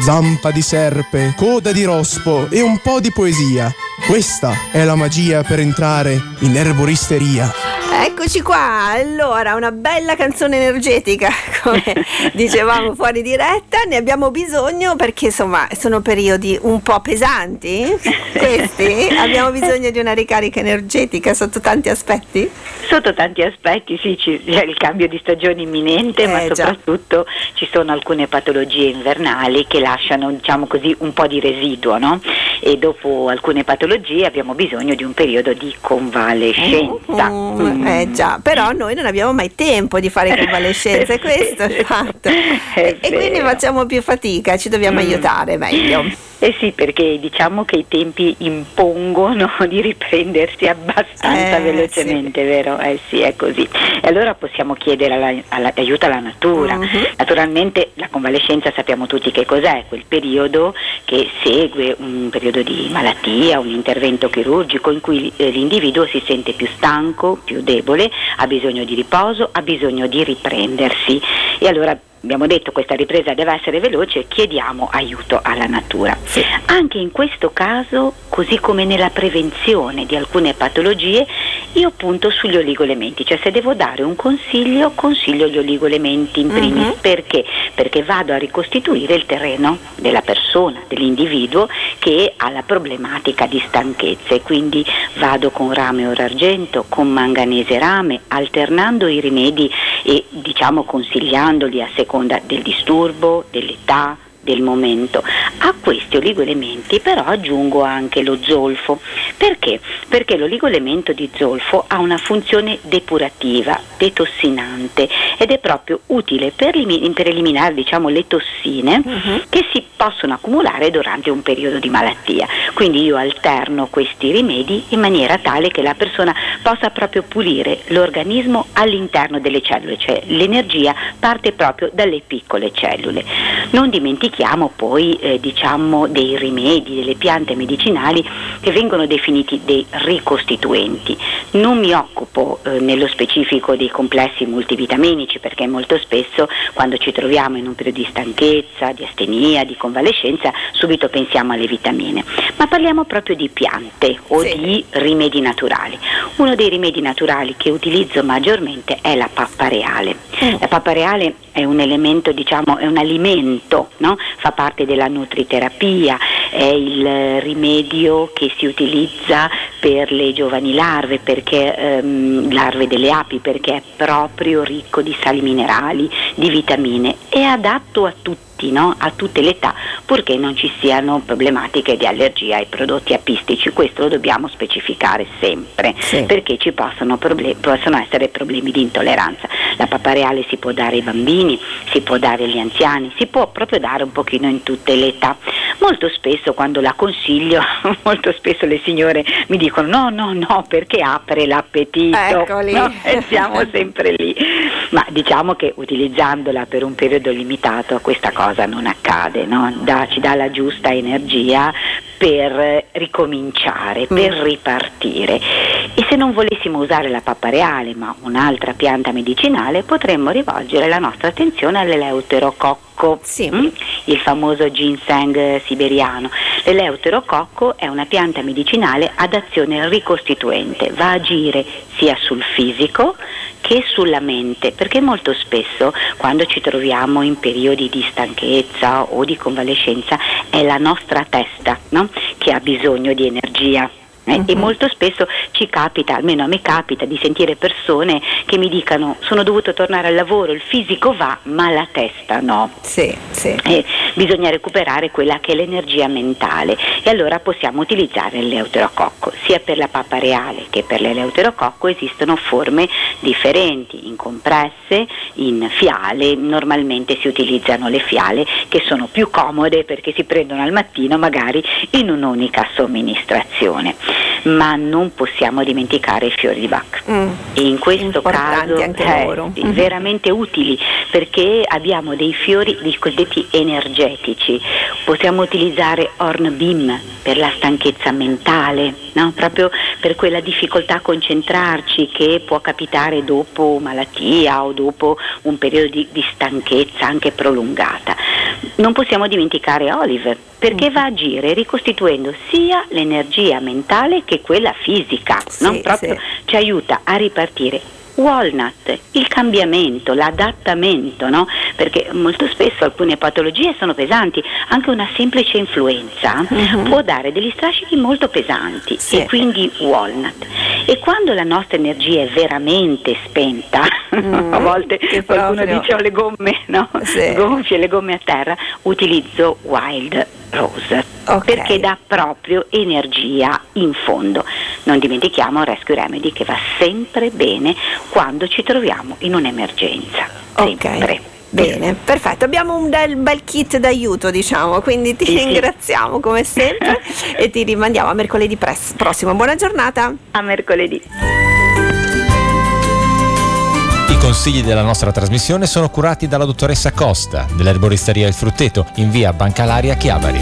zampa di serpe, coda di rospo e un po' di poesia. Questa è la magia per entrare in erboristeria. Eccoci qua, allora una bella canzone energetica, come dicevamo fuori diretta, ne abbiamo bisogno perché insomma sono periodi un po' pesanti, questi, abbiamo bisogno di una ricarica energetica sotto tanti aspetti? Sotto tanti aspetti sì, c'è il cambio di stagione imminente, eh, ma soprattutto già. ci sono alcune patologie invernali che lasciano diciamo così un po' di residuo, no? E dopo alcune patologie abbiamo bisogno di un periodo di convalescenza. Uh, uh, mm. Eh già, però noi non abbiamo mai tempo di fare convalescenza, questo è il fatto. e, e quindi facciamo più fatica, ci dobbiamo mm. aiutare meglio. Eh sì, perché diciamo che i tempi impongono di riprendersi abbastanza eh, velocemente, sì. vero? Eh sì, è così. E allora possiamo chiedere alla, alla, aiuto alla natura. Uh-huh. Naturalmente la convalescenza sappiamo tutti che cos'è, quel periodo che segue un periodo di malattia, un intervento chirurgico in cui eh, l'individuo si sente più stanco, più debole, ha bisogno di riposo, ha bisogno di riprendersi. E allora abbiamo detto che questa ripresa deve essere veloce, chiediamo aiuto alla natura. Sì. Anche in questo caso, così come nella prevenzione di alcune patologie, io punto sugli oligoelementi, cioè se devo dare un consiglio, consiglio gli oligoelementi in primis. Uh-huh. Perché? Perché vado a ricostituire il terreno della persona, dell'individuo che ha la problematica di stanchezza e quindi vado con rame o argento, con manganese rame, alternando i rimedi e diciamo consigliandoli a seconda del disturbo, dell'età, del momento. A questi oligoelementi però aggiungo anche lo zolfo. Perché? Perché l'oligoelemento di zolfo ha una funzione depurativa, detossinante ed è proprio utile per, per eliminare diciamo, le tossine uh-huh. che si possono accumulare durante un periodo di malattia. Quindi io alterno questi rimedi in maniera tale che la persona possa proprio pulire l'organismo all'interno delle cellule, cioè l'energia parte proprio dalle piccole cellule. Non dimentichiamo poi eh, diciamo dei rimedi, delle piante medicinali che vengono definiti dei ricostituenti. Non mi occupo eh, nello specifico dei complessi multivitaminici perché molto spesso quando ci troviamo in un periodo di stanchezza, di astenia, di convalescenza, subito pensiamo alle vitamine, ma parliamo proprio di piante o sì. di rimedi naturali. Uno dei rimedi naturali che utilizzo maggiormente è la pappa reale. Mm. La pappa reale è un elemento, diciamo, è un alimento, no? fa parte della nutriterapia, è il rimedio che si utilizza per le giovani larve, perché, ehm, larve delle api, perché è proprio ricco di sali minerali, di vitamine, è adatto a tutti no? a tutte le età, purché non ci siano problematiche di allergia ai prodotti apistici. Questo lo dobbiamo specificare sempre, sì. perché ci possono, problem- possono, essere problemi di intolleranza. La pappa reale si può dare ai bambini, si può dare agli anziani, si può proprio dare un pochino in tutte le età. Molto spesso quando la consiglio, molto spesso le signore mi dicono no, no, no, perché apre l'appetito. Eccoli. No? E siamo sempre lì. Ma diciamo che utilizzandola per un periodo limitato questa cosa cosa non accade, no? da, ci dà la giusta energia per ricominciare, mm. per ripartire. E se non volessimo usare la pappa reale ma un'altra pianta medicinale potremmo rivolgere la nostra attenzione all'eleuterococco, sì. mm? il famoso ginseng siberiano. L'eleuterococco è una pianta medicinale ad azione ricostituente, va a agire sia sul fisico che sulla mente, perché molto spesso quando ci troviamo in periodi di stanchezza o di convalescenza è la nostra testa no? che ha bisogno di energia eh, uh-huh. E mhm. molto spesso ci capita, almeno a me capita, di sentire persone che mi dicano sono dovuto tornare al lavoro, il fisico va, ma la testa no. Sì, sì. Eh, bisogna recuperare quella che è l'energia mentale e allora possiamo utilizzare l'eleuterococco. Sia per la pappa reale che per l'eleuterococco esistono forme differenti, in compresse, in fiale, normalmente si utilizzano le fiale che sono più comode perché si prendono al mattino magari in un'unica somministrazione ma non possiamo dimenticare i fiori di Bach. Mm. E in questo caso eh, mm-hmm. veramente utili perché abbiamo dei fiori dei cosiddetti energetici. Possiamo utilizzare Hornbeam per la stanchezza mentale, no? proprio per quella difficoltà a concentrarci che può capitare dopo malattia o dopo un periodo di, di stanchezza anche prolungata. Non possiamo dimenticare Olive, perché va a agire ricostituendo sia l'energia mentale che quella fisica, Sì, no? proprio sì. ci aiuta a ripartire. Walnut, il cambiamento, l'adattamento, no? Perché molto spesso alcune patologie sono pesanti, anche una semplice influenza può dare degli strascichi molto pesanti Sì. e quindi walnut. E quando la nostra energia è veramente spenta, a volte qualcuno proprio- dice ho le gomme no? Sì. gonfie, le gomme a terra, utilizzo wild rose Ok. perché dà proprio energia in fondo. Non dimentichiamo Rescue Remedy che va sempre bene quando ci troviamo in un'emergenza. Ok. Sempre. Bene, perfetto. Abbiamo un bel, bel kit d'aiuto, diciamo, quindi ti Sì, sì. ringraziamo come sempre e ti rimandiamo a mercoledì pres- prossimo. Buona giornata. A mercoledì. I consigli della nostra trasmissione sono curati dalla dottoressa Costa dell'erboristeria Il Frutteto in via Bancalaria Chiavari.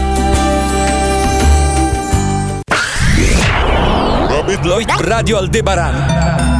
Lloyd Radio Aldebaran